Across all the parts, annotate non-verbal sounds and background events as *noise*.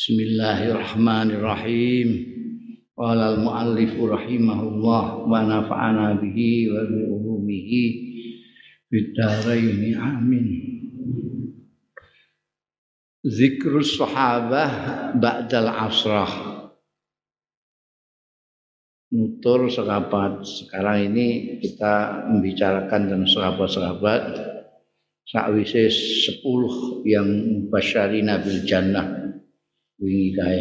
Bismillahirrahmanirrahim. Qala al-muallif rahimahullah wa nafa'ana bihi wa bi ulumihi fid dharain amin. Zikrus sahabah ba'dal asrah. Nutur sahabat sekarang ini kita membicarakan tentang sahabat-sahabat sakwise 10 yang mubasyarina bil jannah wingi kae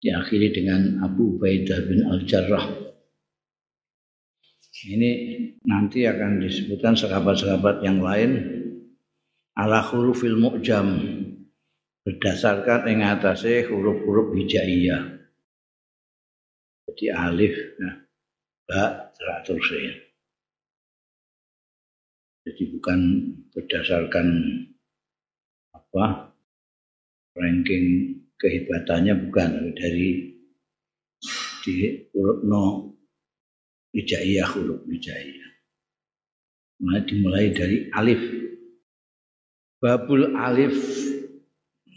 diakhiri dengan Abu Ubaidah bin Al-Jarrah. Ini nanti akan disebutkan sahabat-sahabat yang lain ala hurufil mu'jam berdasarkan yang atasnya huruf-huruf hijaiyah. Jadi alif, nah, ba, teratur Jadi bukan berdasarkan apa ranking kehebatannya bukan dari di huruf no hijaiyah huruf hijaiyah. Nah, dimulai dari alif. Babul alif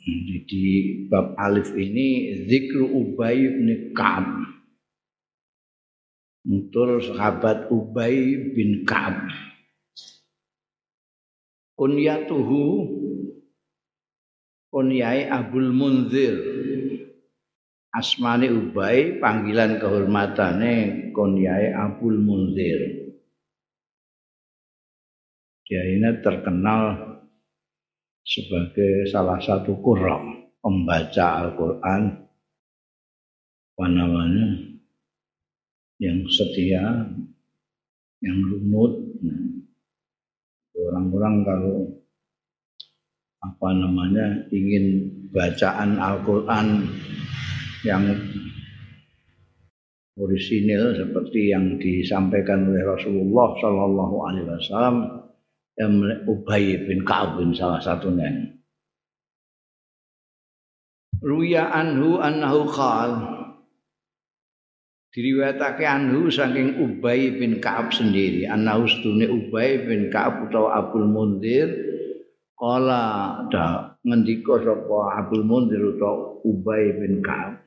jadi bab alif ini zikru Ubay bin Ka'ab. Untuk sahabat Ubay bin Ka'ab. Kunyatuhu kunyai Abul Munzir. Asmane Ubay panggilan kehormatane kunyai Abul Munzir. Dia ini terkenal sebagai salah satu kurang pembaca Al-Quran. Namanya yang setia yang runut orang-orang kalau apa namanya ingin bacaan Al-Quran yang orisinil seperti yang disampaikan oleh Rasulullah Shallallahu Alaihi Wasallam yang Ubay bin Ka'ab bin salah satunya. Ruya anhu annahu qal diriwayatake anhu saking Ubay bin Ka'ab sendiri annahu stune Ubay bin Ka'ab utawa Abdul Munzir Kala ada ngendika sapa Abdul Munzir utawa Ubay bin Ka'ab.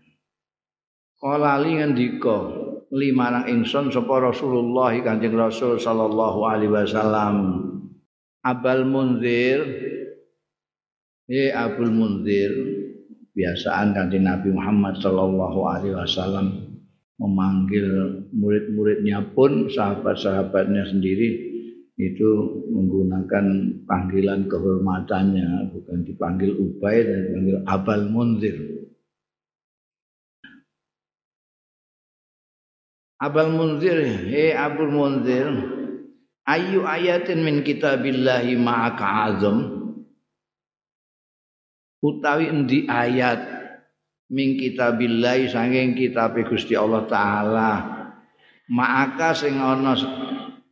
Kala li ngendika limarang ingsun sapa Rasulullah Kanjeng Rasul sallallahu alaihi wasallam. Abul Munzir Eh Abdul Munzir biasaan kanjeng Nabi Muhammad sallallahu alaihi wasallam memanggil murid-muridnya pun sahabat-sahabatnya sendiri itu menggunakan panggilan kehormatannya bukan dipanggil Ubay dan dipanggil Abal Munzir. Abal Munzir, he Abul Munzir, ayu ayatin min kitabillahi ma'aka azam. Utawi endi ayat min kitabillahi saking kitab Gusti Allah taala ma'aka sing ana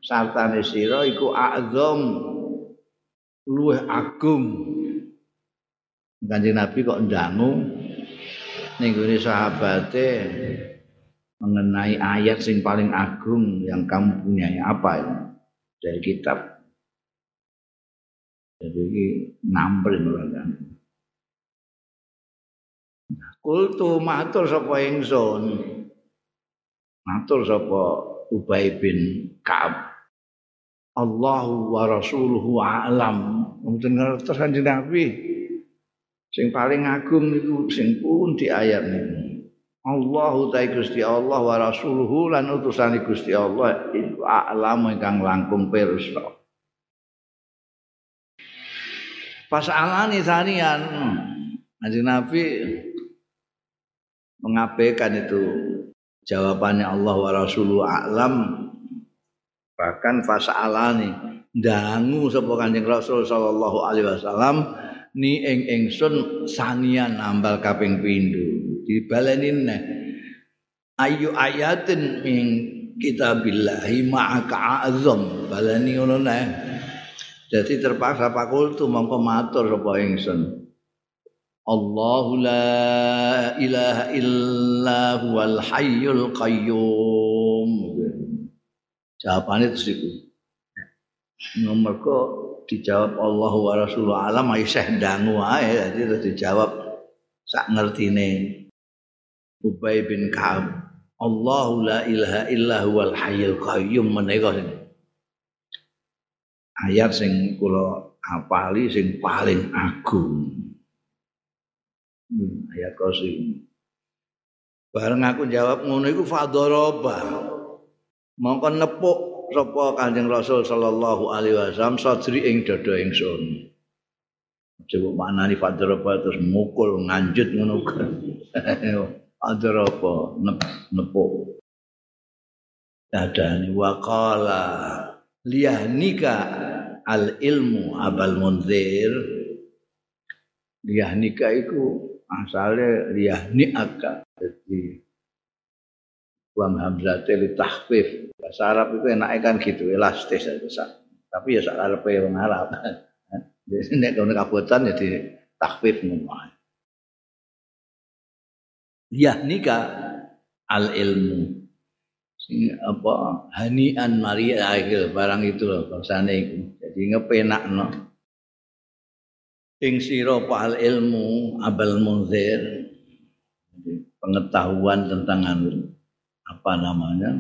sartane sira iku azam. Luwih agung. Kanjeng Nabi kok ndangu? Ning sahabate mengenai ayat sing paling agung yang kamu punya apa ini dari kitab. Jadi ini namprin kan Kultu matur sapa ingsun? Matur sapa Ubay bin Ka'ab Allahu wa rasuluhu a'lam. Mungkin ngertos kanjeng Nabi. Sing paling agung itu sing pun di ayat ini. Allahu ta'ala Gusti Allah wa rasuluhu lan utusan Gusti Allah itu a'lam ingkang langkung pirsa. Pas alani sanian Nabi mengabaikan itu jawabannya Allah wa rasuluhu a'lam bahkan fasalani dangu sapa kanjeng Rasul sallallahu alaihi wasallam ni ing ingsun sanian nambal kaping pindho. Dibaleni neh ayu ayatin min kitabillahi ma'aka azam. Baleni ngono neh. Jadi terpaksa pakul tu mongko matur sapa ingsun. Allahu la ilaha illa huwal hayyul qayyum Jawabannya itu siku. Nomor kok dijawab Allah wa Rasulullah alam Aisyah dangu ae. Jadi terus dijawab sak ngertine Ubay bin Ka'ab Allahu la ilaha illa huwal hayyul qayyum menika ayat sing kula apali sing paling agung. Hmm, ayat kosi bareng aku jawab ngono iku fadharaba mongko nepuk sapa Kanjeng Rasul sallallahu alaihi wasallam sadri ing dada ingsun. Coba maknani fadharaba terus mukul nganjut ngono. *laughs* Adrapa nepuk. Dadane waqala liyahnika al ilmu abal munzir. Liyahnika iku asale liyahni aka jadi Wam hamzate li tahfif. Bahasa Arab itu enaknya kan gitu, elastis aja. Tapi ya sak arepe wong Arab. *laughs* Jadi nek kono kabutan ya di tahfif ngono yahnika al ilmu sing apa hanian maria akhir barang itu loh bahasane iku jadi ngepenakno ing sira al ilmu abal munzir pengetahuan tentang anu, apa namanya?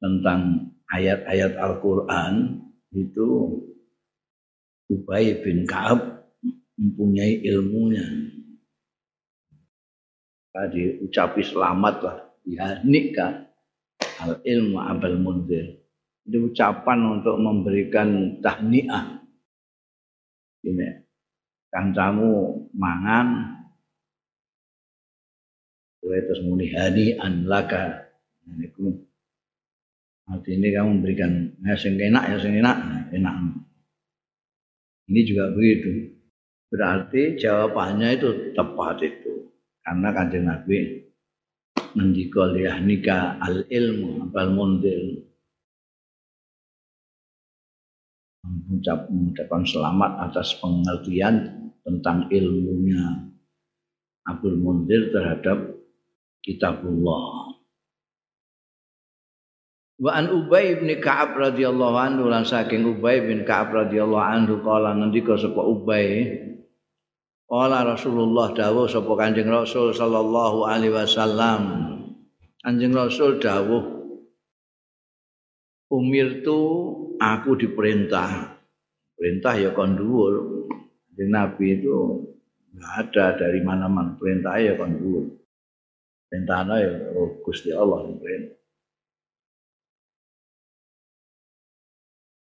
Tentang ayat-ayat Al-Qur'an itu Ubay bin Ka'ab mempunyai ilmunya. Tadi ucapi selamat lah. Ya nikah. Al ilmu abal munzir itu ucapan untuk memberikan tahniah. Ini kancamu mangan kowe terus muni hani an laka. Niku. Arti ini kamu memberikan ya sing enak ya sing enak. Enak. Ini juga begitu. Berarti jawabannya itu tepat itu. Karena kanjeng Nabi mendikol ya nikah al ilmu abal mundir. Mengucap mengucapkan selamat atas pengertian tentang ilmunya Abdul Mundir terhadap kitabullah. Wa an Ubay bin Ka'ab radhiyallahu anhu lan saking Ubay bin Ka'ab radhiyallahu anhu kala ngendika sapa Ubay Qala Rasulullah dawuh sapa Kanjeng Rasul sallallahu alaihi wasallam. Kanjeng Rasul dawuh Umir tu aku diperintah. Perintah ya kon dhuwur. Nabi itu enggak ada dari mana-mana perintah ya kon dhuwur. Perintahnya ya oh, Gusti Allah perintah.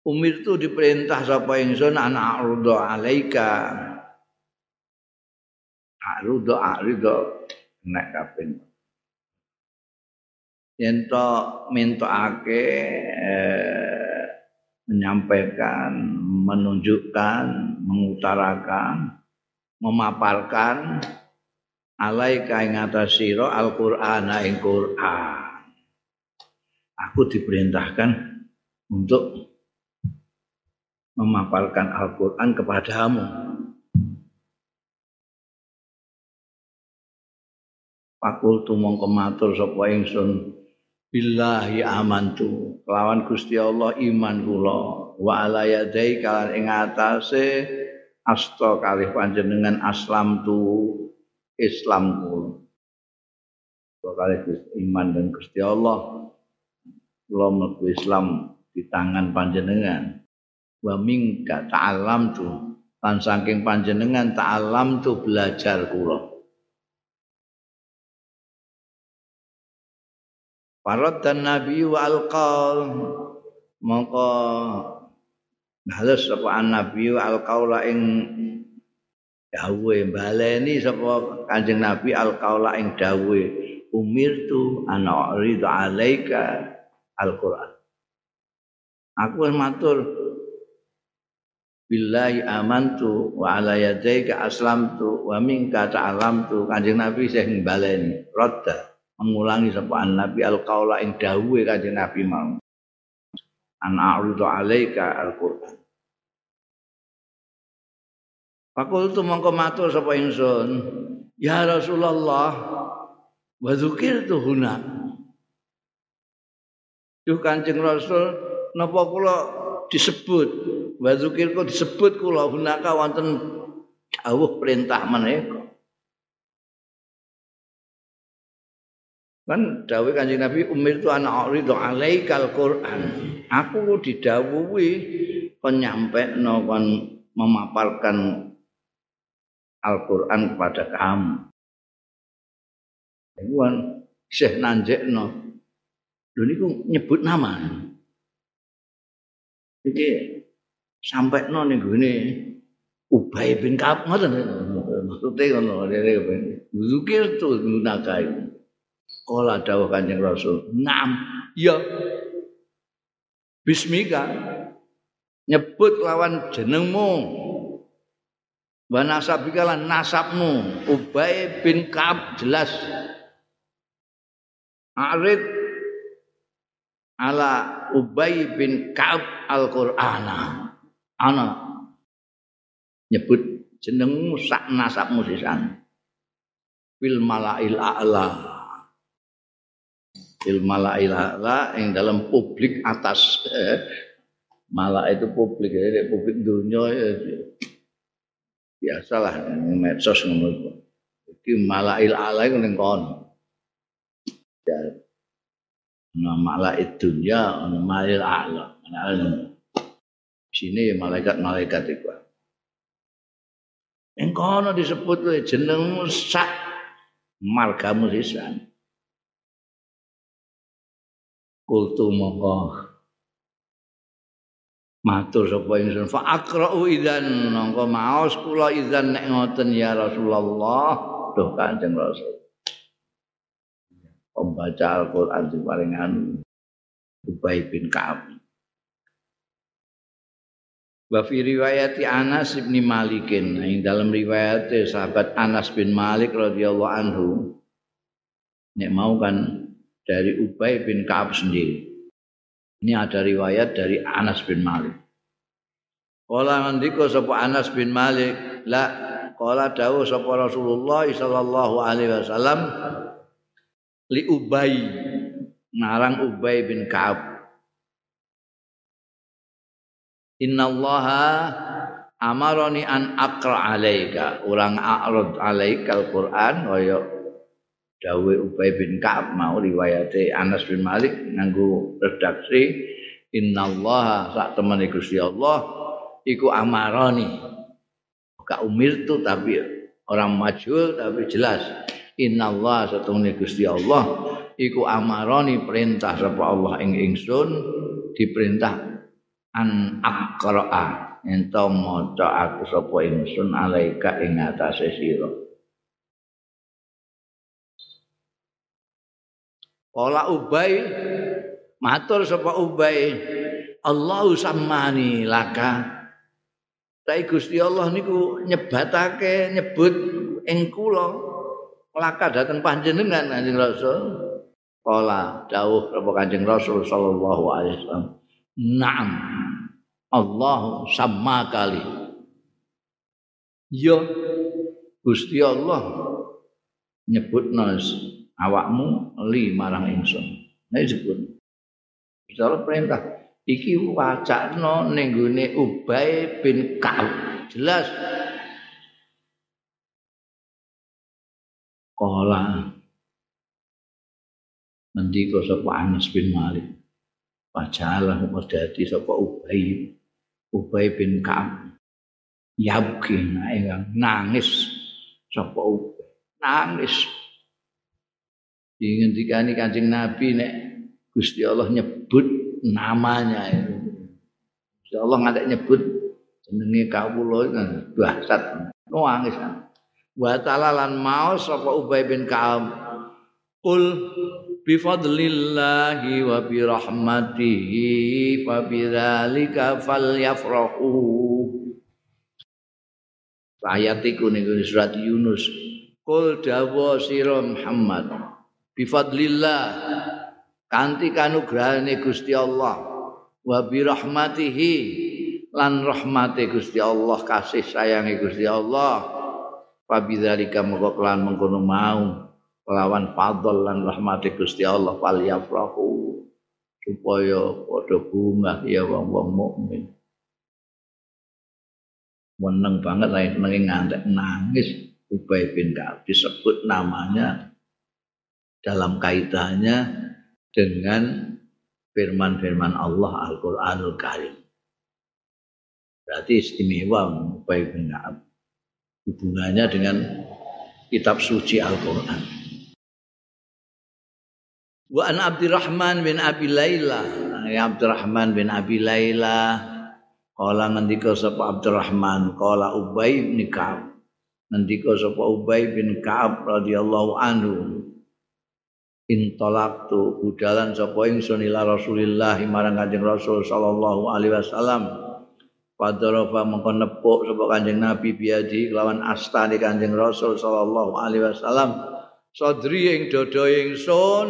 Umir tu diperintah sapa ingsun anak arudha alaika Arudo arido nek kaping. Yen to mintokake eh, menyampaikan, menunjukkan, mengutarakan, memaparkan alaika ing atas sira Al-Qur'an ing Qur'an. Aku diperintahkan untuk memaparkan Al-Qur'an kepadamu. Fakultu mongko matur sapa ingsun billahi amantu lawan Gusti Allah iman kula wa ala yadai kalan ing atase kalih panjenengan aslam tu Islam kula kalih iman dan Gusti Allah kula mlebu Islam di tangan panjenengan. Wa mingka ta'alam tu lan saking panjenengan ta'alam tu belajar kula. Farad dan Nabi wa alqal mongko bales sapa Nabi wa alqaula ing dawuhe baleni sapa Kanjeng Nabi alqaula ing dawuhe umirtu ana uridu alaika alquran. Aku matur. Billahi amantu wa ala yadaika aslamtu wa minka ta'alamtu. Kanjeng nabi sing baleni radda mengulangi sapa nabi al-qaula ing dawuhe kanjeng nabi mau. An a'ridu alaika al-qur'an Fakultu mongko matur sapa ingsun, ya Rasulullah wa tuh Hunak, Duh Kanjeng Rasul, napa kula disebut wa dzukirku disebut kula hunaka wonten dawuh perintah menika. Kan dawuh Kanjeng Nabi umir tu ana uridu alaikal Quran. Aku didawuhi penyampaian nyampekno kon memaparkan Al-Qur'an kepada kamu. Iku kan Syekh nanjekno. Lho niku nyebut nama. Iki sampai no nih gini Ubay bin Kaab ngoten maksudnya ngono dene zikir tu gunakai kala dawuh Kanjeng Rasul ngam ya bismika nyebut lawan jenengmu wa nasabika lan nasabmu Ubay bin Kaab jelas Arid ala Ubay bin Ka'ab Al-Qur'ana. Ana nyebut jenengmu sak nasabmu sisan. Fil malail a'la. Fil malail a'la yang dalam publik atas. Mala itu publik, ya, publik dunia ya. Biasalah medsos ngomong. Iki malail a'la itu ning kono. Ya, nama itu dunia ana malil a'la. Sini malaikat-malaikat itu yang kono disebut jeneng sak margamu sisan kultu moko matur sapa ingsun. Fa aqra'u idzan. Mongko maos kula idzan nek ngoten ya Rasulullah. Duh Kanjeng Rasul. Pembaca Al-Quran di paringan Ubay bin Ka'ab. Wa fi riwayati Anas bin Malikin, yang dalam riwayat sahabat Anas bin Malik radhiyallahu anhu nek mau kan dari Ubay bin Ka'ab sendiri. Ini ada riwayat dari Anas bin Malik. Kala ngendika sapa Anas bin Malik, la kala dawuh sapa Rasulullah sallallahu alaihi wasallam li Ubay ngarang Ubay bin Ka'ab Innallaha amaroni an aqra alaika ulang a'rad alaika al-Qur'an kaya dawe Ubay bin Ka'ab mau riwayate Anas bin Malik nganggo redaksi innallaha sak temene Gusti Allah iku amaroni gak umir tuh tapi orang majul tapi jelas. Allah satune Gusti Allah iku amaroni perintah sapa Allah ing ingsun diperintah an aqra'a. Ento maca aku sapa ingsun alaika ing atase sira Ola Ubay matur sapa Ubay Allahu sammani laka Tapi Gusti Allah niku nyebatake nyebut ing kula laka datang panjenengan Kanjeng Rasul. Kala dawuh sapa Kanjeng Rasul sallallahu alaihi wasallam. Naam. Allah sama kali. Ya Gusti Allah nyebutna awakmu li marang ingsun. Nah disebut. Bicara perintah iki wacana ning Ubay bin Ka'ab. Jelas Kala nanti kau sapa Anas bin Malik. Pacalah mau jadi sapa Ubay Ubay bin Ka'ab. Yabki naik nangis sapa Ubay. Nangis. Dingendikani Kanjeng Nabi nek Gusti Allah nyebut namanya itu. Gusti Allah ngatek nyebut jenenge kawula bahsat nangis. wa ta'ala lan mau sapa Ubay bin Ka'ab? Qul bi fadlillahi wa bi rahmatihi fa bidzalika falyafrahu. Ayat iku niku surat Yunus. Qul dawa sira Muhammad bi fadlillah kanthi kanugrahane Gusti Allah. Wa bi rahmatihi lan rahmate Gusti Allah kasih sayange Gusti Allah. Fabidzalika moko kelan mengkono mau lawan fadl lan rahmat Gusti Allah. Fal yafrahu. Supaya padha bunga ya wong-wong mukmin. Meneng banget lah nangis nangis. Ubay bin Ka'ab disebut namanya dalam kaitannya dengan firman-firman Allah Al-Qur'anul Karim. Berarti istimewa Ubay bin. Hubungannya dengan kitab suci Al-Qur'an. Wa an Abdurrahman bin Abi Laila. Ya Abdurrahman bin Abi Laila Kala ngendika sapa Abdurrahman, kala Ubay bin Ka'ab. Ngendika sapa Ubay bin Ka'ab radhiyallahu anhu. Intolaktu budalan sapa ingsun ila Rasulillah marang Kanjeng Rasul sallallahu alaihi wasallam. Padarafa mengko nepuk sapa Kanjeng Nabi biadi kelawan astane Kanjeng Rasul sallallahu alaihi wasallam. Sadri ing dada ingsun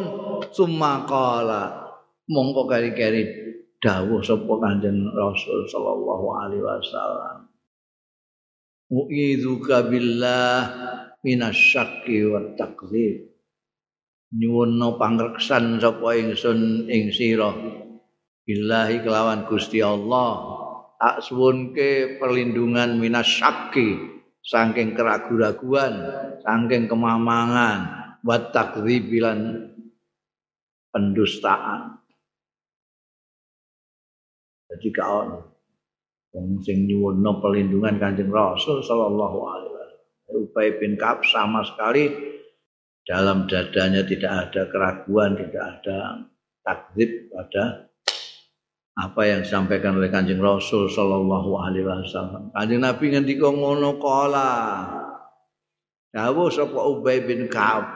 sumakala mongko kari-kari dawuh sapa Kanjeng Rasul sallallahu alaihi wasallam. U'idzuka billah wat takdzib. Nyuwunno pangreksan sapa ingsun ing sira. Billahi kelawan Gusti Allah tak suwunke perlindungan minasyaki saking keraguan-raguan saking kemamangan wa takdzibilan pendustaan. Jadi kaon wong sing nyuwunno perlindungan Kanjeng Rasul sallallahu alaihi wasallam. Ubay bin Ka'ab sama sekali dalam dadanya tidak ada keraguan, tidak ada takzib pada apa yang disampaikan oleh Kanjeng Rasul sallallahu alaihi wasallam. Kanjeng Nabi ngendika ngono kala. Dawuh sapa Ubay bin Ka'ab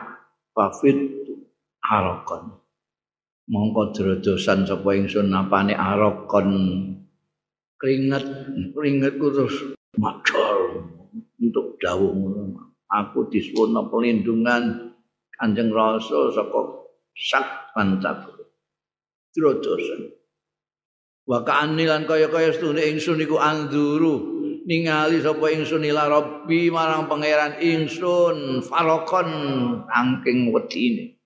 fafid harakon. Mongko drodosan sapa ingsun napane harakon keringet keringet terus makdol untuk dawuh ngono. Aku disuwun pelindungan Kanjeng Rasul saka sak pancabur. Drodosan. Wa ka'anni lan kaya-kaya setune ingsun iku anduru ningali sapa ingsun ila rabbi marang pangeran ingsun farokon angking wedine.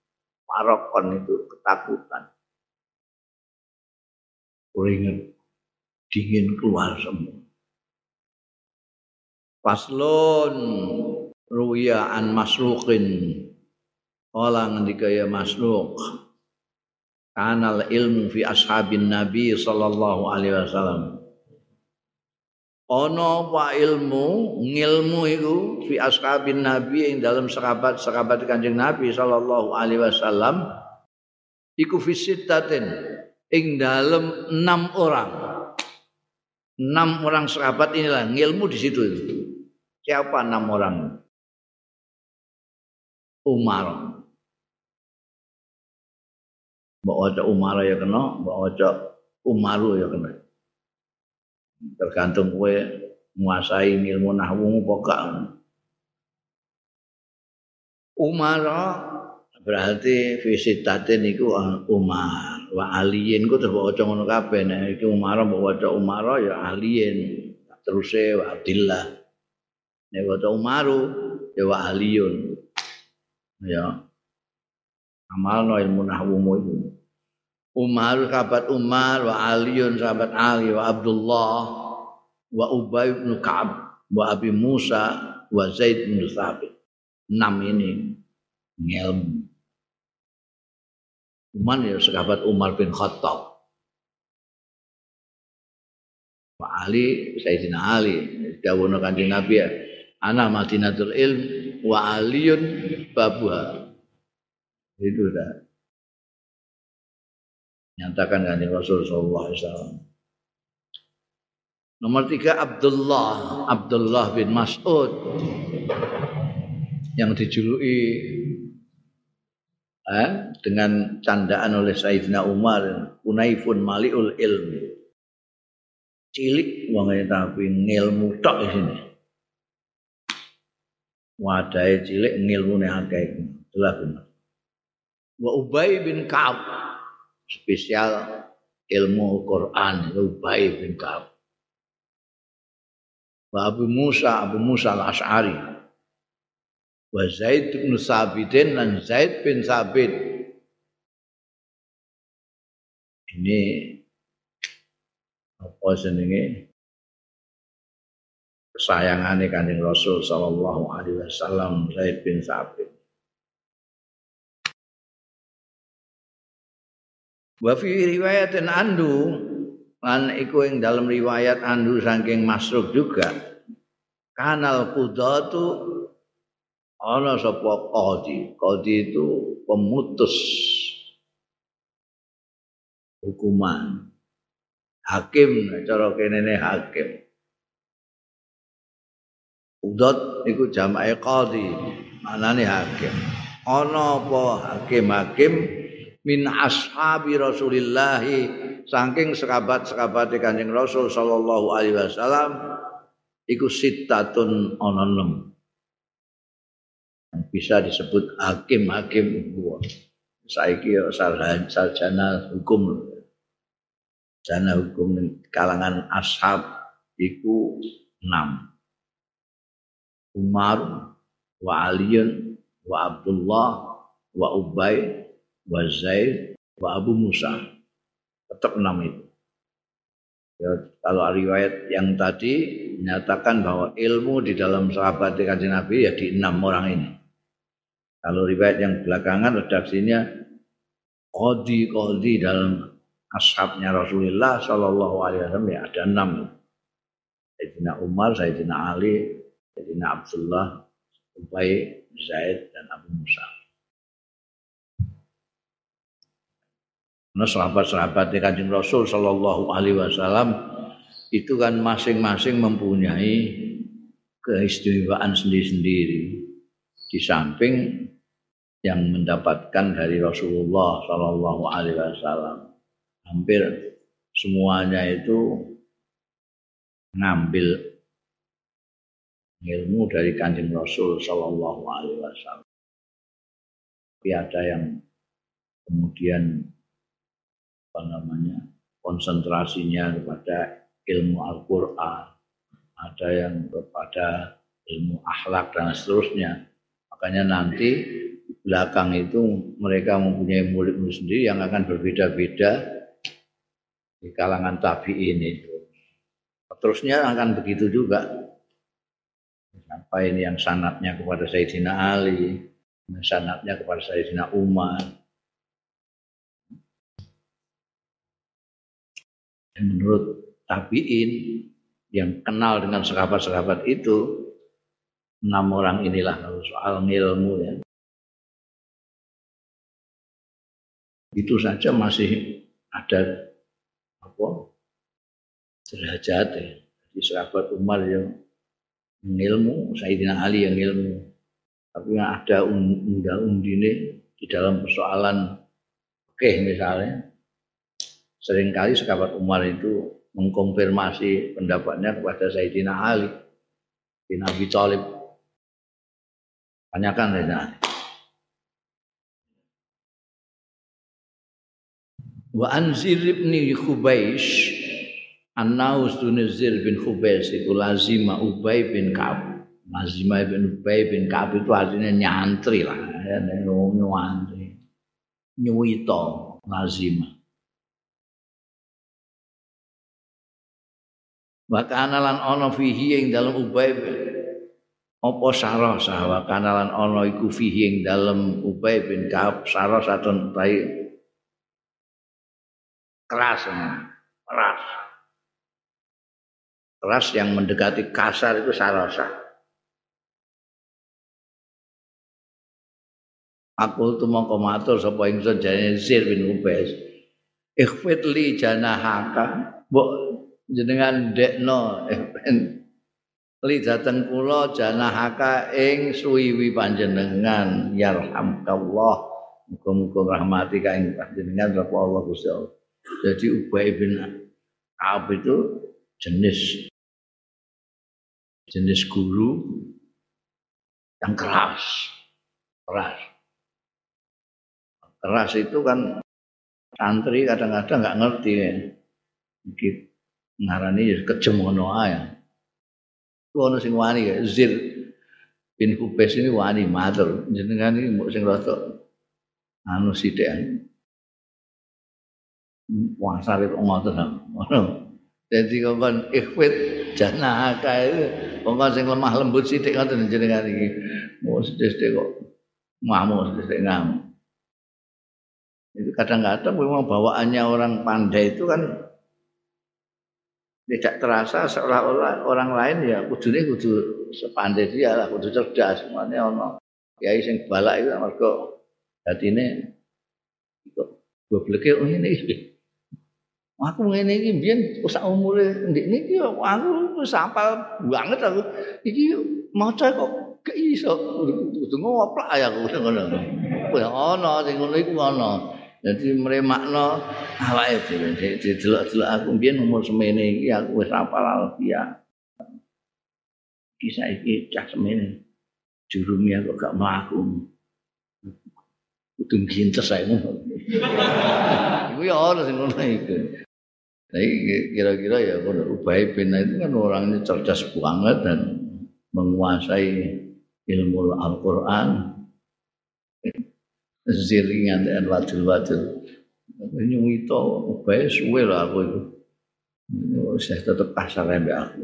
Farokon itu ketakutan. Keringet dingin keluar semua. Paslon ruya an masruqin Kala ngendika ya Masruq. Kanal ilmu fi ashabin Nabi sallallahu alaihi wasallam. Ono apa ilmu, ngilmu itu fi ashabin Nabi yang dalam sahabat-sahabat Kanjeng Nabi sallallahu alaihi wasallam iku fi ing dalam enam orang. Enam orang sahabat inilah ngilmu di situ. Siapa enam orang? Umar, Mbok waca Umar ya kena, mbok waca Umaru ya kena. Tergantung kowe menguasai ilmu nahwu pokok. Umar berarti visitatin niku Umar. Wa aliyin ku terus waca ngono kabeh. Nek iki Umar mbok waca Umar ya aliyin. Teruse wa Abdillah. Nek waca Umaru ya wa aliyun. Ya. Amalno ilmu nahwumu itu Umar sahabat Umar wa Aliun sahabat Ali wa Abdullah wa Ubay bin Ka'ab wa Abi Musa wa Zaid bin Thabit. Enam ini ngelmu Umar ya sahabat Umar bin Khattab. Wa Ali Sayyidina Ali dawuh kanjeng Nabi ya ana madinatul ilm wa aliyun babuha. Itu dah nyatakan kanjeng Rasul sallallahu alaihi wasallam. Nomor tiga Abdullah. Abdullah bin Mas'ud. Yang dijuluki eh, dengan candaan oleh Sayyidina Umar Unaifun Maliul Ilmi cilik wong tapi ngilmu tok di sini. Wadai cilik ngilmune akeh. Jelas benar wa Ubay bin Ka'ab spesial ilmu Quran Ubay bin Ka'ab. Wa Abu Musa Abu Musa al-Ash'ari. Wa Zaid bin Sabitin dan Zaid bin Sabit. Ini apa jenenge? Kesayangane Kanjeng Rasul sallallahu alaihi wasallam Zaid bin Sabit Wa fi riwayatin andu lan iku ing dalam riwayat andu saking masruk juga kanal qudatu ana sapa qadi. Qadi itu pemutus hukuman. Hakim cara kene hakim. Udot iku jamae qadi manane hakim. Ana apa hakim-hakim min ashabi Rasulillah saking sekabat-sekabate Kanjeng Rasul sallallahu alaihi wasallam iku sitatun ana nem bisa disebut hakim-hakim saiki sarjana hukum. Sarjana hukum kalangan ashab iku enam. Umar wa Aliun wa Abdullah wa Ubay wa Zaid wa Abu Musa. Tetap enam itu. Ya, kalau riwayat yang tadi menyatakan bahwa ilmu di dalam sahabat kanjeng Nabi ya di enam orang ini. Kalau riwayat yang belakangan redaksinya kodi kodi dalam ashabnya Rasulullah Shallallahu Alaihi Wasallam ya ada enam Sayyidina Umar, Sayyidina Ali, Sayyidina Abdullah, Ubay, Zaid dan Abu Musa. Nah sahabat-sahabat kanjeng Rasul Shallallahu Alaihi Wasallam itu kan masing-masing mempunyai keistimewaan sendiri-sendiri di samping yang mendapatkan dari Rasulullah Shallallahu Alaihi Wasallam hampir semuanya itu ngambil ilmu dari kanjeng Rasul Shallallahu Alaihi Wasallam. Tapi ada yang kemudian apa namanya konsentrasinya kepada ilmu Al-Quran, ada yang kepada ilmu akhlak dan seterusnya. Makanya nanti belakang itu mereka mempunyai murid-murid sendiri yang akan berbeda-beda di kalangan tabi'in itu. Terusnya akan begitu juga. Apa ini yang sanatnya kepada Sayyidina Ali, sanatnya kepada Sayyidina Umar, menurut tabiin yang kenal dengan sahabat-sahabat itu enam orang inilah soal ilmu ya itu saja masih ada apa derajat ya. Jadi sahabat Umar yang ilmu, Sayyidina Ali yang ilmu. Tapi yang ada undang-undine di dalam persoalan oke misalnya sering kali sahabat Umar itu mengkonfirmasi pendapatnya kepada Sayyidina Ali bin Abi Thalib. Tanyakan Sayyidina Ali. Wa anzir ibni Khubaish An-Naus Zir bin Khubais itu lazima Ubay bin Ka'ab. Lazima bin Ubay bin Ka'ab itu artinya nyantri lah, ya, nyantri. Nyuwito lazima. Wa kanalan ana fihi ing dalem ubay apa sarah sah? Wa kanalan ana iku fihi ing dalem ubay bin kaab sarah satun tai keras keras. Keras yang mendekati kasar itu sarasa aku tu mau matur sapa ingsun jane Zir bin Ubais. Ikhfitli janahaka. Mbok jenengan dekno li dateng kula janahaka ing suwiwi panjenengan. Yarhamkallah. Muga-muga rahmati ka ing panjenengan sapa Allah Gusti Allah. Jadi Ubay bin Ka'ab itu jenis jenis guru yang keras keras. Keras itu kan santri kadang-kadang nggak ngerti. Gitu ngarani ya kejem ngono ae. Ono sing wani ya Zir bin ini wani matur jenengan iki mbok sing rada anu sithik. Puasa itu ngoten ngono. Dadi kon ikhwit janaka itu wong sing lemah lembut sithik ngoten jenengan iki. Mau sithik kok ngamuk sithik ngamuk. Itu kadang-kadang memang bawaannya orang pandai itu kan tidak terasa seolah-olah orang lain ya kudu ini kudu sepandai dia lah kudu cerdas. Semuanya ono kiai sing balak itu mergo ini kok gobleke oh ini aku ngene iki mbiyen sak umure ndik niki aku wis hafal banget aku. Iki maca kok gak iso kudu ngoplak ya aku ngono. Ono sing ngono ono Jadi meremakno awake dhewe. Didelok-delok aku mbiyen umur semene iki aku wis hafal alfiah. Iki saiki cah semene. Jurumnya kok gak mlaku. Kudu gintes saya ngono. Iku ya ora sing ngono iku. Nah, kira-kira ya kalau Ubay bin itu kan orangnya cerdas banget dan menguasai ilmu Al-Quran ziringan dan wadul-wadul. Nyung itu, ubaya suwe lah aku itu. Saya tetap kasar sampai aku.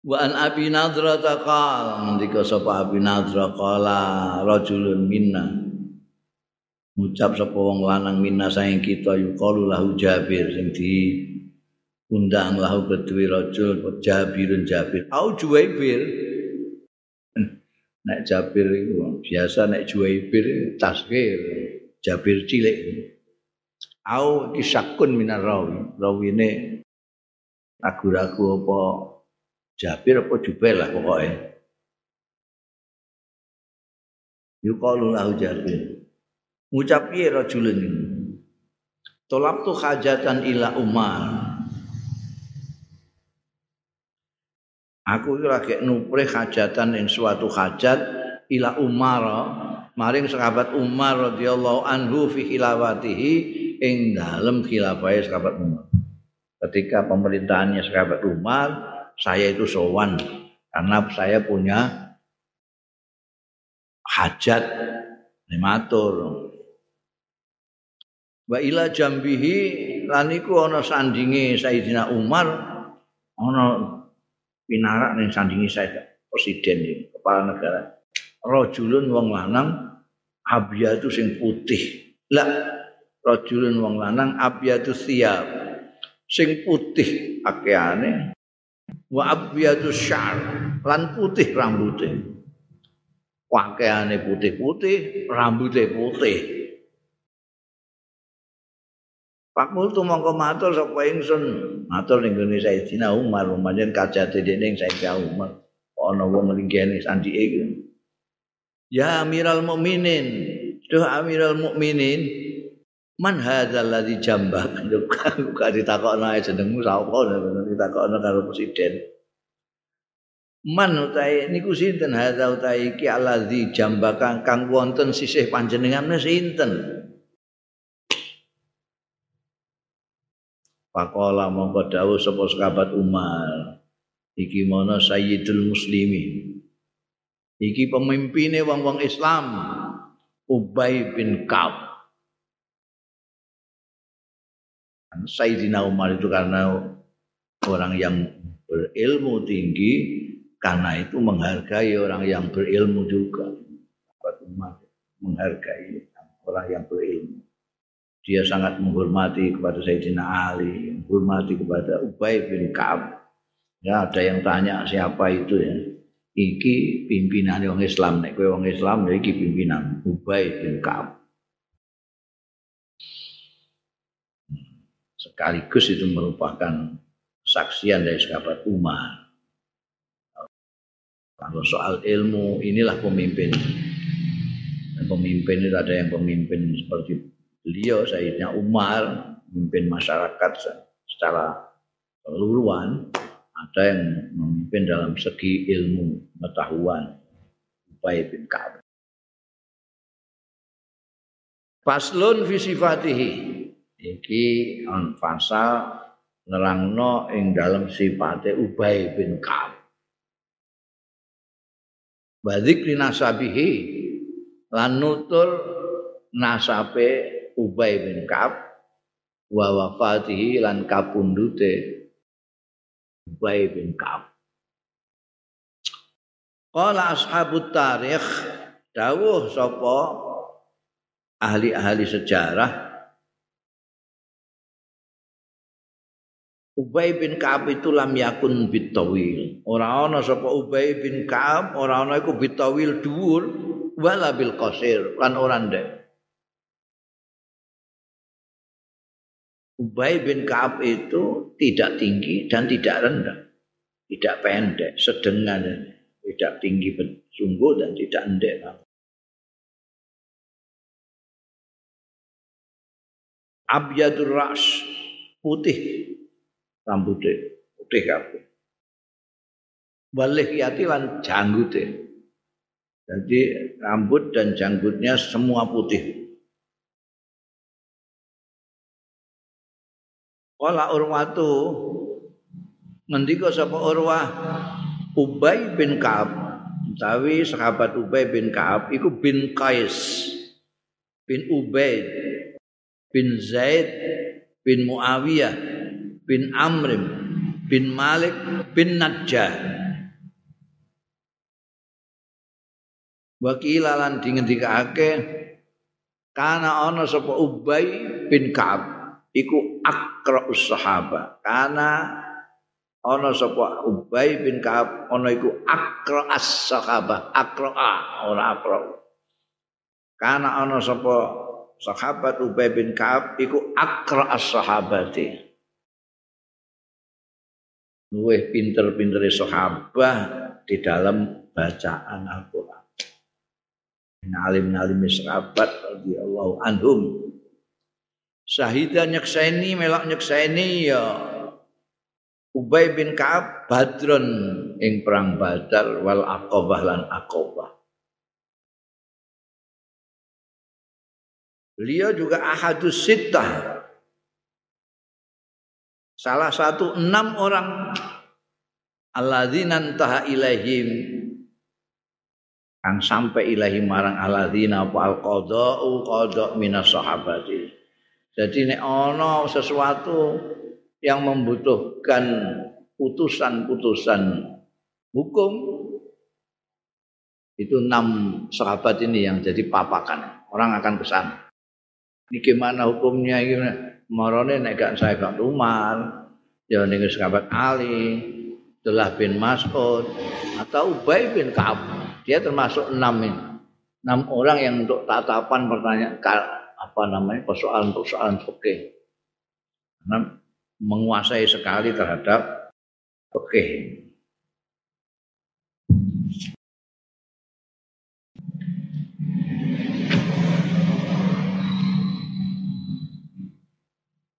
Wa an Abi Nadra taqal ngendika sapa Abi Nadra qala rajulun minna ngucap sapa wong lanang minna saing kita yuqalu lahu Jabir sing di undang lahu kedue rajul Jabirun Jabir au Juwaibir nek Jabir biasa nek Juwaibir tasghir Jabir cilik. Au kisakun minar rawi. Rawine ragu-ragu apa Jabir apa Jubair lah pokoknya yuqalu lahu Jabir. Ngucap piye rajulun? Tolap tu hajatan ila umar Aku iki lagi nupre hajatan ing suatu hajat ila Umar maring sahabat Umar radhiyallahu anhu fi khilafatihi ing dalem khilafahe sahabat Umar. Ketika pemerintahannya sahabat Umar, saya itu sowan karena saya punya hajat limatur. Wa ila jambihi lan iku ana sandinge Sayyidina Umar ana pinarak ning sandingi saya presiden ini, kepala negara. Rajulun wong lanang itu sing putih. Lah rajulun wong lanang itu siap. Sing putih pakaiane wa abyadu syar lan putih rambutnya pakaiane putih-putih rambutnya putih Pak Multu mongko matur sapa ingsun. Matur ning gone Sayyidina Umar pancen kajate dene Sayyidina Umar. Ana wong nglingkene sandike iki. Ya Amiral Mukminin Duh Amiral Mukminin Man hadzal ladzi jambak Buka ditakokno ae jenengmu sapa ditakokno karo presiden. Man utai niku sinten? Hadza utai iki alladzi jambaka kang wonten sisih panjenengan sinten Pakola mongko dawuh sapa sahabat Umar. Iki mana Sayyidul Muslimin. Iki pemimpine wong-wong Islam. Ubay bin Ka'ab. Sayyidina Umar itu karena orang yang berilmu tinggi karena itu menghargai orang yang berilmu juga. Umar menghargai orang yang berilmu dia sangat menghormati kepada Sayyidina Ali, menghormati kepada Ubay bin Ka'ab. Ya, ada yang tanya siapa itu ya. Iki pimpinan orang Islam, nek kowe wong Islam ya iki pimpinan Ubay bin Ka'ab. Sekaligus itu merupakan saksian dari sahabat Umar. Kalau soal ilmu, inilah pemimpin. Dan pemimpin itu ada yang pemimpin seperti beliau Sayyidina Umar memimpin masyarakat secara keseluruhan ada yang memimpin dalam segi ilmu pengetahuan Ubay bin Ka'ab Faslun fi sifatihi. Iki on pasal nerangno ing dalam sifate Ubay bin Ka'ab Badikri nasabihi lan nutur nasabe Ubay bin Ka'ab wa wafatihi lan kapundute Ubay bin Ka'ab. Qala ashabut tarikh dawuh sapa ahli-ahli sejarah Ubay bin Ka'ab itu lam yakun bitawil. Ora ana sapa Ubay bin Ka'ab, ora ana iku bitawil dhuwur wala bil qasir lan ora ndek. Ubay bin Ka'ab itu tidak tinggi dan tidak rendah. Tidak pendek, sedengan. Tidak tinggi sungguh dan tidak endek. Abyadur Ras, putih rambutnya putih kabeh. Walih yati lan janggute. Jadi rambut dan janggutnya semua putih. Wala urwatu ngendika sapa urwah? Ubay bin Ka'ab. Utawi sahabat Ubay bin Ka'ab iku bin Qais bin Ubaid bin Zaid bin Muawiyah bin Amrim bin Malik bin Najjar. Wakila lan dingendikake kana ana sapa Ubay bin Ka'ab iku akra'us sahaba kana ana sapa Ubay bin Ka'ab ana iku akra'as sahaba akra'a ora akra kana ana sapa sahabat Ubay bin Ka'ab iku akra'as sahabati luwih pinter-pintere sahabat di dalam bacaan Al-Qur'an. Alim-alim sahabat radhiyallahu anhum. Syahidah nyekseni melok nyekseni ya Ubay bin Ka'ab Badrun ing perang Badar wal Aqabah lan Aqabah. Beliau juga ahadus sittah Salah satu enam orang alladzina taha ilaihim kang sampai ilahi marang alladzina apa al qada'u qada' minas sahabati. Jadi nek ana sesuatu yang membutuhkan putusan-putusan hukum itu enam sahabat ini yang jadi papakan. Orang akan pesan. Ini gimana hukumnya? Gimana? marane nek gak saya gak Umar ya ning sahabat Ali Abdullah bin Mas'ud atau Ubay bin Ka'ab dia termasuk enam ini enam orang yang untuk tatapan pertanyaan apa namanya persoalan-persoalan fikih. Karena menguasai sekali terhadap fikih.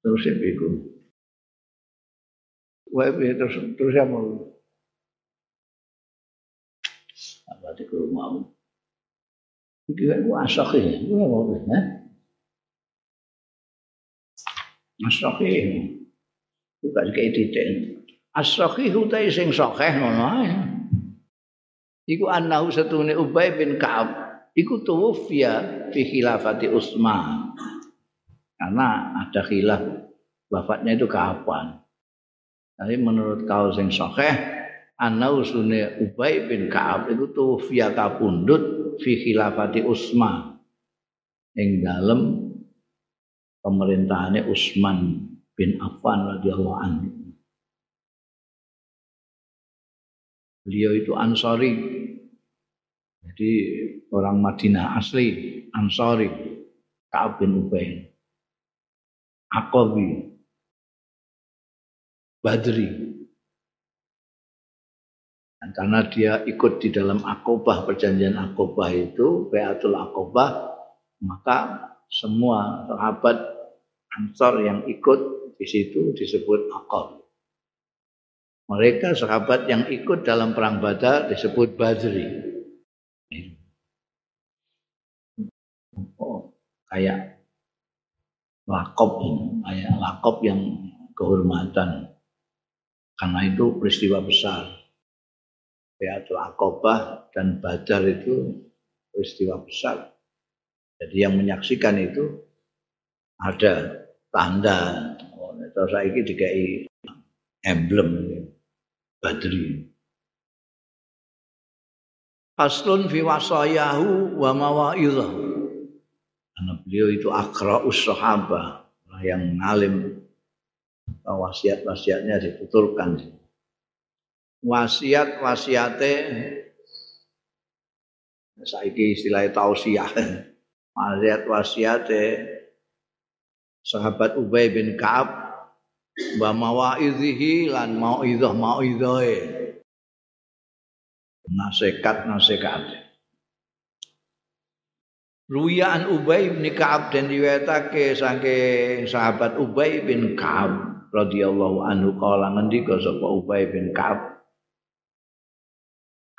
Terus ya iku wae terus terus ya mau. Apa di mau? Iki gua asake gua mau ya asake bukan kayak titik asake utai sing sokeh ngono ae. Iku annahu satune Ubay bin Ka'ab. Iku tuwfiya fi khilafati Utsman. Karena ada khilaf wafatnya itu kapan. Tapi menurut kau sing sahih ana usune Ubay bin Ka'ab itu tuh via kapundut fi khilafati Utsman. Ing dalem pemerintahane Utsman bin Affan radhiyallahu anhu. Beliau itu Ansari. Jadi orang Madinah asli, Ansari, Ka'ab bin Ubay. Aqabi Badri dan karena dia ikut di dalam akobah perjanjian akobah itu Beatul akobah maka semua sahabat Ansor yang ikut di situ disebut Aqab mereka sahabat yang ikut dalam perang Badar disebut Badri. Oh, kayak lakop ayat lakop yang kehormatan. Karena itu peristiwa besar. Beatul Akobah dan Badar itu peristiwa besar jadi yang menyaksikan itu ada tanda. Oh, saya ini dikai emblem Badri. Faslun fi wasayahu wa mawa'idhahu. Karena beliau itu akra'us sahabah yang ngalim. Wasiat-wasiatnya dituturkan. Wasiat wasiate saiki istilah tausiah wasiat wasiate sahabat Ubay bin Ka'ab wa mawaidhihi lan mauidhah mauidhae nasihat nasihat. Ruya an Ubay bin Ka'ab dan riwayatake saking sahabat Ubay bin Ka'ab radhiyallahu anhu kala ngendika sapa Ubay bin Ka'ab?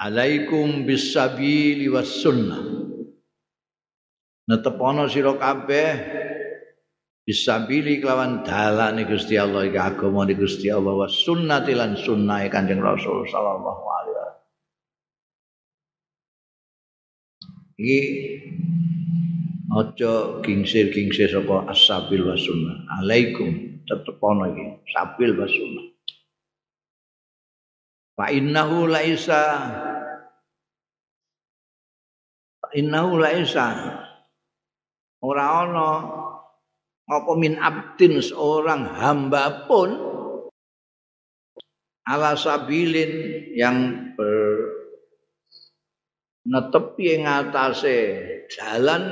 Alaikum bisabili was sunnah Netepono sira kabeh bisabili kelawan dalane Gusti Allah iki agama Gusti Allah was sunnati lan sunnahe Kanjeng Rasul sallallahu alaihi wasallam. Iki aja gingsir-gingsir sapa asabil wa sunnah. Alaikum tetep ana iki sabil wa sunnah. Fa innahu laisa fa innahu laisa ora ana apa min abdin seorang hamba pun ala sabilin yang ber netepi ing atase jalan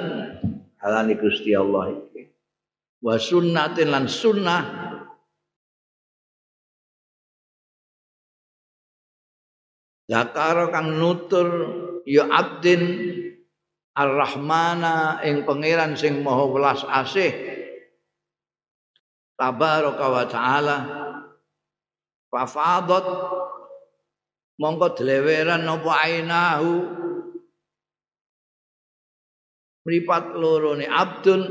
halani Gusti Allah iki. Wa sunnatin lan sunnah. Zakara kang nutur ya abdin Ar-Rahmana ing pangeran sing maha welas asih. Tabaraka wa taala. Fafadat mongko dleweran apa ainahu. Mripat loro ne abdun.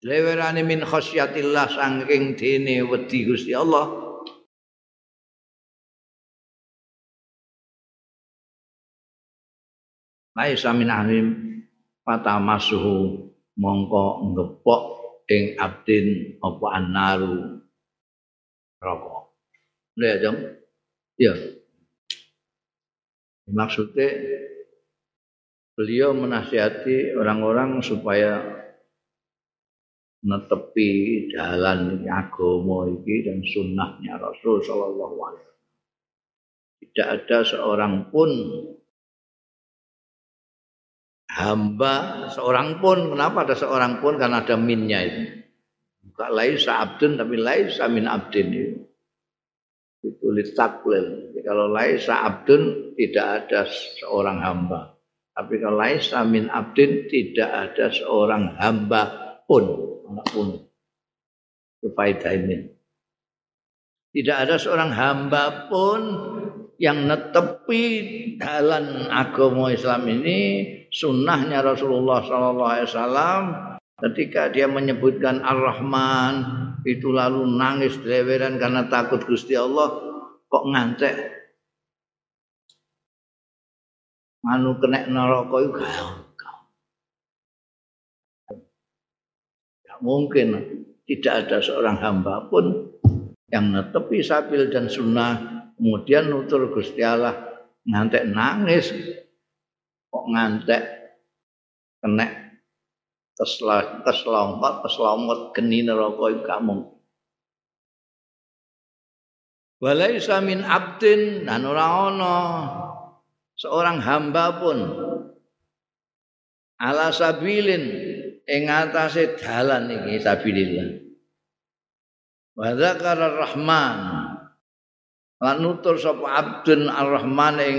Lewerane min khasyatillah saking dene wedi Gusti Allah Laisa min ahlim patamasuhu mongko ngepok ing abdin apa annaru rokok. Lha jam. Ya. Maksudnya beliau menasihati orang-orang supaya netepi jalan agama iki dan sunnahnya Rasul Shallallahu Alaihi Wasallam. Tidak ada seorang pun hamba, seorang pun, kenapa ada seorang pun? Karena ada minnya itu. Bukan laisa abdun tapi laisa min abdin itu. Itu litaklil. Kalau laisa abdun tidak ada seorang hamba. Tapi kalau laisa min abdin tidak ada seorang hamba pun, anak pun. Faidah ini. Tidak ada seorang hamba pun yang netepi dalam agama Islam ini sunnahnya Rasulullah Sallallahu Alaihi Wasallam ketika dia menyebutkan Ar-Rahman itu lalu nangis deweran karena takut Gusti Allah kok ngantek anu kena neraka gak mungkin. Tidak ada seorang hamba pun yang netepi sabil dan sunnah kemudian nutur Gusti Allah ngantek nangis kok ngantek? Kena. Tesla teslompat geni neraka iku gak mungkin Walaisa min abdin dan ora ana seorang hamba pun. Ala sabilin ing atase dalan iki sabilillah. Wa dzakara rahman. Lan nutur sapa abdun ar-rahman ing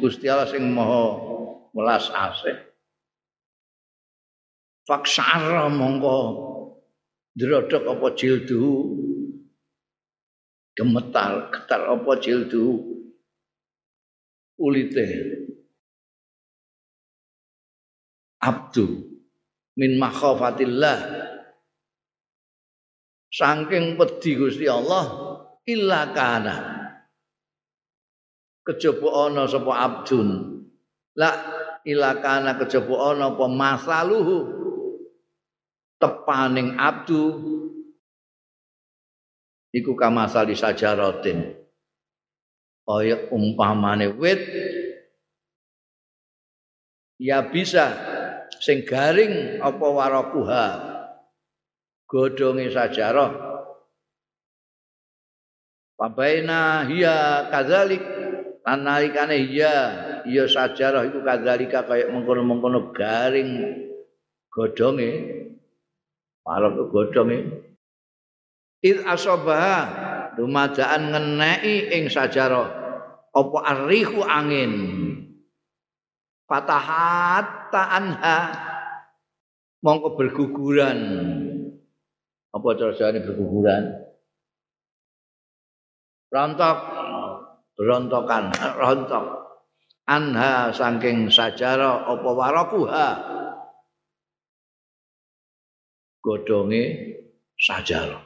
Gusti Allah sing maha welas asih. Faksara mongko drodok apa jildu. Gemetar getar apa jildu. Ulite. Abdu min makhafatillah. Saking wedi Gusti Allah illa kana. Kejaba ana sapa abdun. La illa kana kejaba ana apa masaluhu? Tepaning abdu. Iku kamasali sajaratin. Kaya umpamane wit. Ya bisa sing garing apa warakuha. Godhonge sajarah. Pabaina hiya kadzalik. Lan nalikane hiya ya sajarah iku kadzalika kaya mengkono-mengkono garing godhonge. Para godhonge. Id asabaha dumadaan ngeneki ing sajarah. Apa arihu angin? Fatahat anha. Mongko berguguran. Apa carane berguguran? Rontok. Rontokan rontok anha saking sajarah apa warakuha? Godhonge sajarah.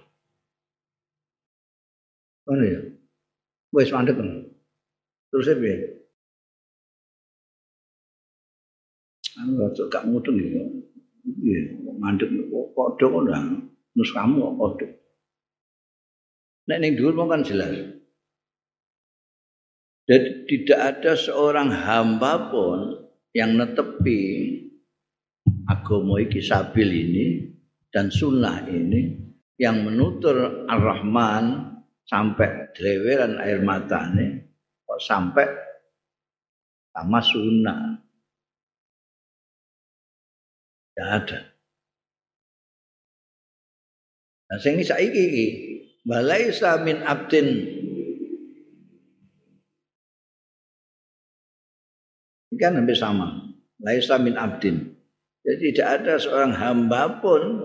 Ngono ya? Wis mandek terus piye? Anu rada gak mudeng ya. Iya mandek. Kok padha kok nus kamu kok padha Nek ning dhuwur jelas. Tidak ada seorang hamba pun yang netepi agama iki sabil ini dan sunnah ini yang menutur Ar-Rahman sampai dreweran air matane kok sampai sama sunnah. Tidak ada. Nah, sing saiki iki Walaisa min abdin Ini kan hampir sama. Laisa min abdin. Jadi tidak ada seorang hamba pun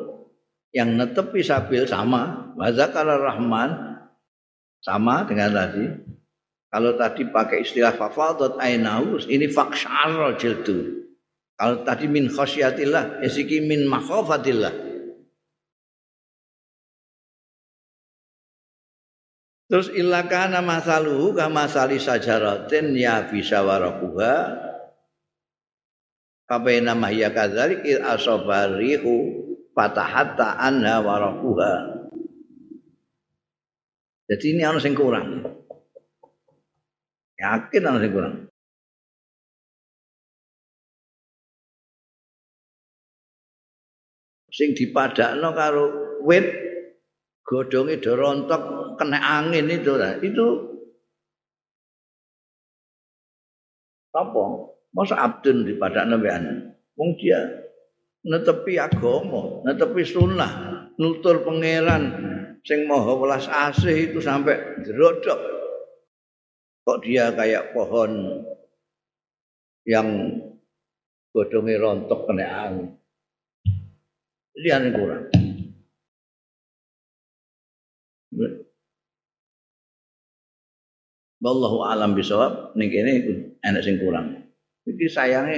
yang netepi sabil sama. Wazakara rahman sama dengan tadi. Kalau tadi pakai istilah fafadat ainaus, ini faksyar jildu. Kalau tadi min khosyatillah, esiki min makhofatillah. Terus ilakana masaluhu kama sali sajaratin ya bisa warakuha Kapaina mahya kadzalik il asobarihu fatahatta anha warakuha Jadi ini ana sing kurang. Yakin ana sing kurang. Sing dipadakno karo wit godhonge do rontok kena angin itu lah. Itu apa? Masa abdun di pada nabian. Wong dia netepi agama, netepi sunnah, nutur pangeran sing maha welas asih itu sampai jerodok. Kok dia kayak pohon yang godhonge rontok kena angin. Aneh kurang. Wallahu alam bisawab ning kene enak sing kurang. Iki sayange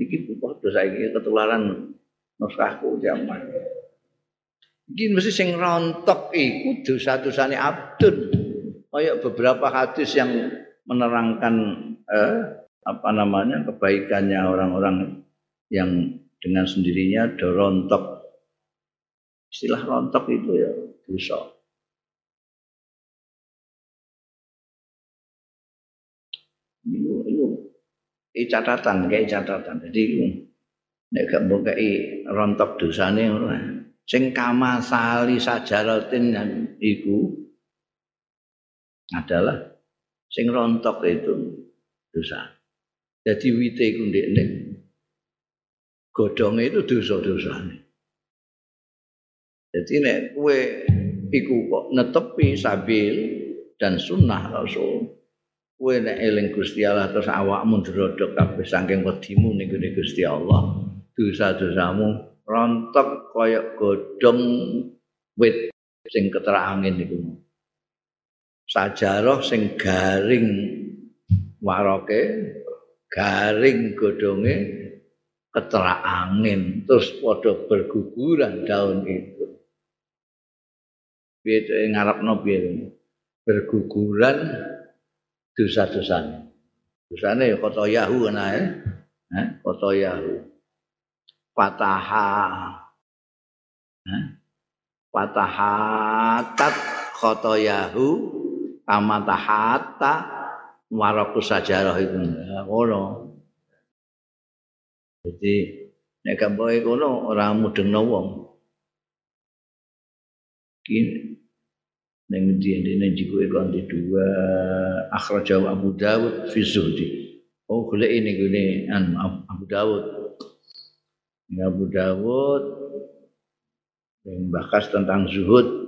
iki padha saiki ketularan nuskahku zaman. Iki mesti sing rontok iku dosa-dosane abdun. Kayak beberapa hadis yang menerangkan eh, apa namanya kebaikannya orang-orang yang dengan sendirinya dorontok. Istilah rontok itu ya dosa. Itu catatan, kayak catatan. Jadi nek gak mbok rontok dosane ora. Sing kama sali sajaratin iku adalah sing rontok itu dosa. Jadi wite iku ndekne godhonge itu dosa-dosane. Jadi nek kowe iku kok netepi sabil dan sunnah Rasul kowe nek eling Gusti Allah terus awakmu ndrodok kabeh saking wedimu ning Gusti Allah dosa-dosamu rontok kaya godhong wit sing keterak angin iku sajarah sing garing waroke garing godhonge keterak angin terus padha berguguran daun itu. Piye ngarepno piye? Berguguran dosa-dosane. Dosane ya kota yahu ana ya. Eh, kota yahu. Fataha. Eh, Fatahatat kota yahu amatahata waraku sajarah itu ngono. Jadi nek gak bae kono ora mudengno wong ning ndi ndene jiku kon di dua akhrajah Abu Dawud fi zuhdi oh golek ini gune an Abu Dawud Abu Dawud yang bahas tentang zuhud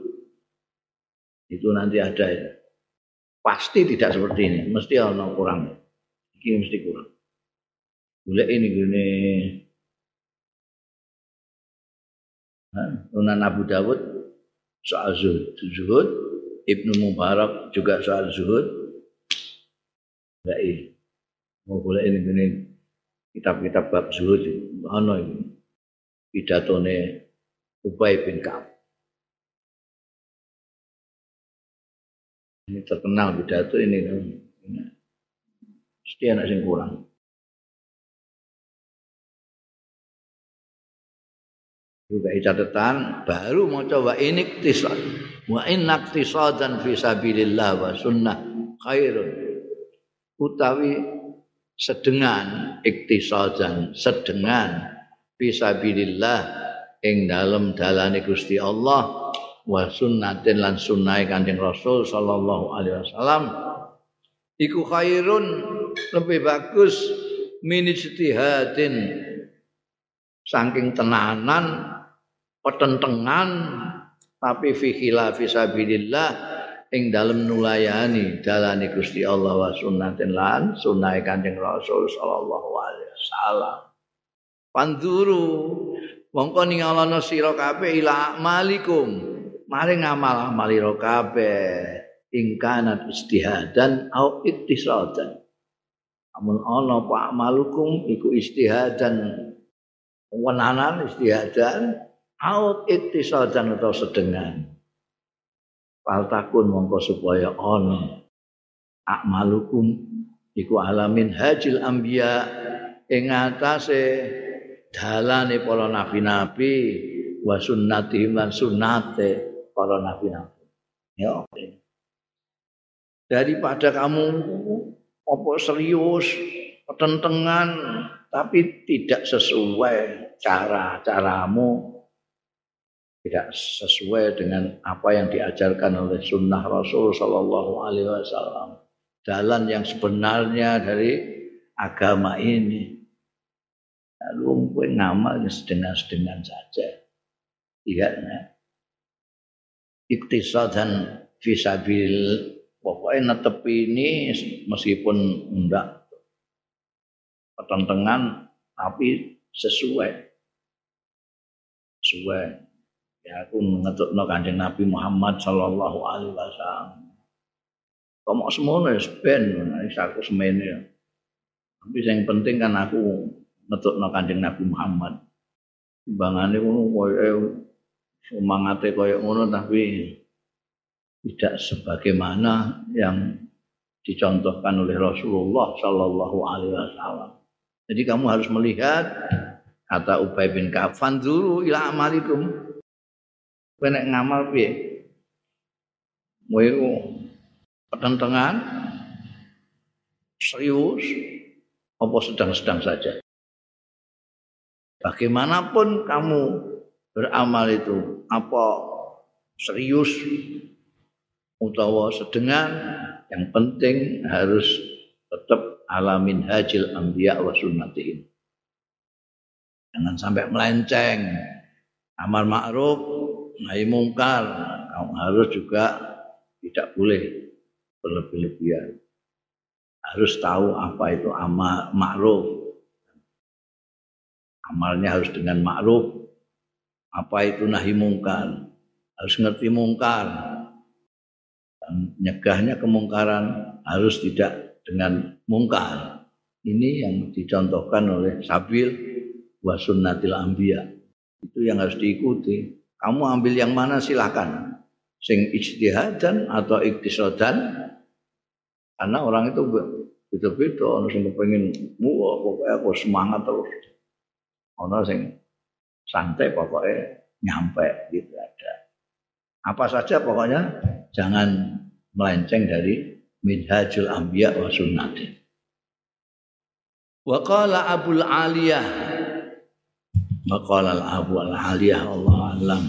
itu nanti ada itu. Pasti tidak seperti ini, mesti ada kurang. Ini mesti kurang. Boleh ini gini. Sunan Abu Dawud soal zuhud. zuhud. Ibnu Mubarak juga soal zuhud. Ini. Mau boleh ini gini. Kitab-kitab bab zuhud. Mana ini? Pidatone Ubay bin Ka'ab. Ini terkenal pidato ini. Mesti anak sing kurang. Juga catatan baru mau coba ini tisad wa inna dan fi sabilillah wa sunnah khairun. Utawi sedengan iktisadan sedengan fi sabilillah ing dalem dalane Gusti Allah wa sunnatin lan sunnah Kanjeng Rasul sallallahu alaihi wasallam iku khairun lebih bagus min ijtihadin saking tenanan petentengan tapi fi khilafi sabilillah ing dalem nulayani dalane Gusti Allah wa sunnatin lan sunnah Kanjeng Rasul sallallahu alaihi wasallam. Panduru mongko ningalana sira kabeh ila malikum mari ngamal amali kabeh ing kanat istihadan au ittisadan. Amun ana apa amalukum iku istihadan wenanan istihadan out iktisadan atau sedengan. Faltakun mongko supaya ono. Akmalukum iku alamin hajil anbiya ing atase dalane para nabi-nabi wa sunnatihim lan sunnate para nabi-nabi. Ya daripada kamu apa serius pertentangan tapi tidak sesuai cara caramu tidak sesuai dengan apa yang diajarkan oleh sunnah Rasul Shallallahu Alaihi Wasallam. Jalan yang sebenarnya dari agama ini. Lalu gue ngamal sedengan-sedengan saja. Iya, ya. Iktisadan visabil pokoknya netep ini meskipun enggak pertentangan tapi sesuai sesuai ya aku ngetutno kanjeng Nabi Muhammad sallallahu alaihi wasallam kamu semono ya ben aku semene tapi yang penting kan aku ngetutno kanjeng Nabi Muhammad timbangane ngono koyo semangate koyo ngono tapi tidak sebagaimana yang dicontohkan oleh Rasulullah Shallallahu Alaihi Wasallam. Jadi kamu harus melihat kata Ubay bin Ka'ab, "Fanzuru ila amalikum." Kowe nek ngamal piye? Iku pertentangan serius apa sedang-sedang saja. Bagaimanapun kamu beramal itu, apa serius utawa sedengan, yang penting harus tetap alamin hajil anbiya wa sunnatihim. Jangan sampai melenceng. Amal ma'ruf nahi mungkar. Kamu harus juga tidak boleh berlebih-lebihan. Harus tahu apa itu amal ma'ruf. Amalnya harus dengan ma'ruf. Apa itu nahi mungkar? Harus ngerti mungkar. Dan nyegahnya kemungkaran harus tidak dengan mungkar. Ini yang dicontohkan oleh Sabil wa sunnatil itu yang harus diikuti kamu ambil yang mana silahkan. Sing ijtihadan atau iktisadan. Karena orang itu beda-beda. Orang sing pengen wah pokoknya aku semangat terus. Orang sing santai pokoknya nyampe gitu ada. Apa saja pokoknya jangan melenceng dari minhajul anbiya wa sunnati. Wa qala Abul Aliyah Maqala al-abu al-aliyah Allah alam.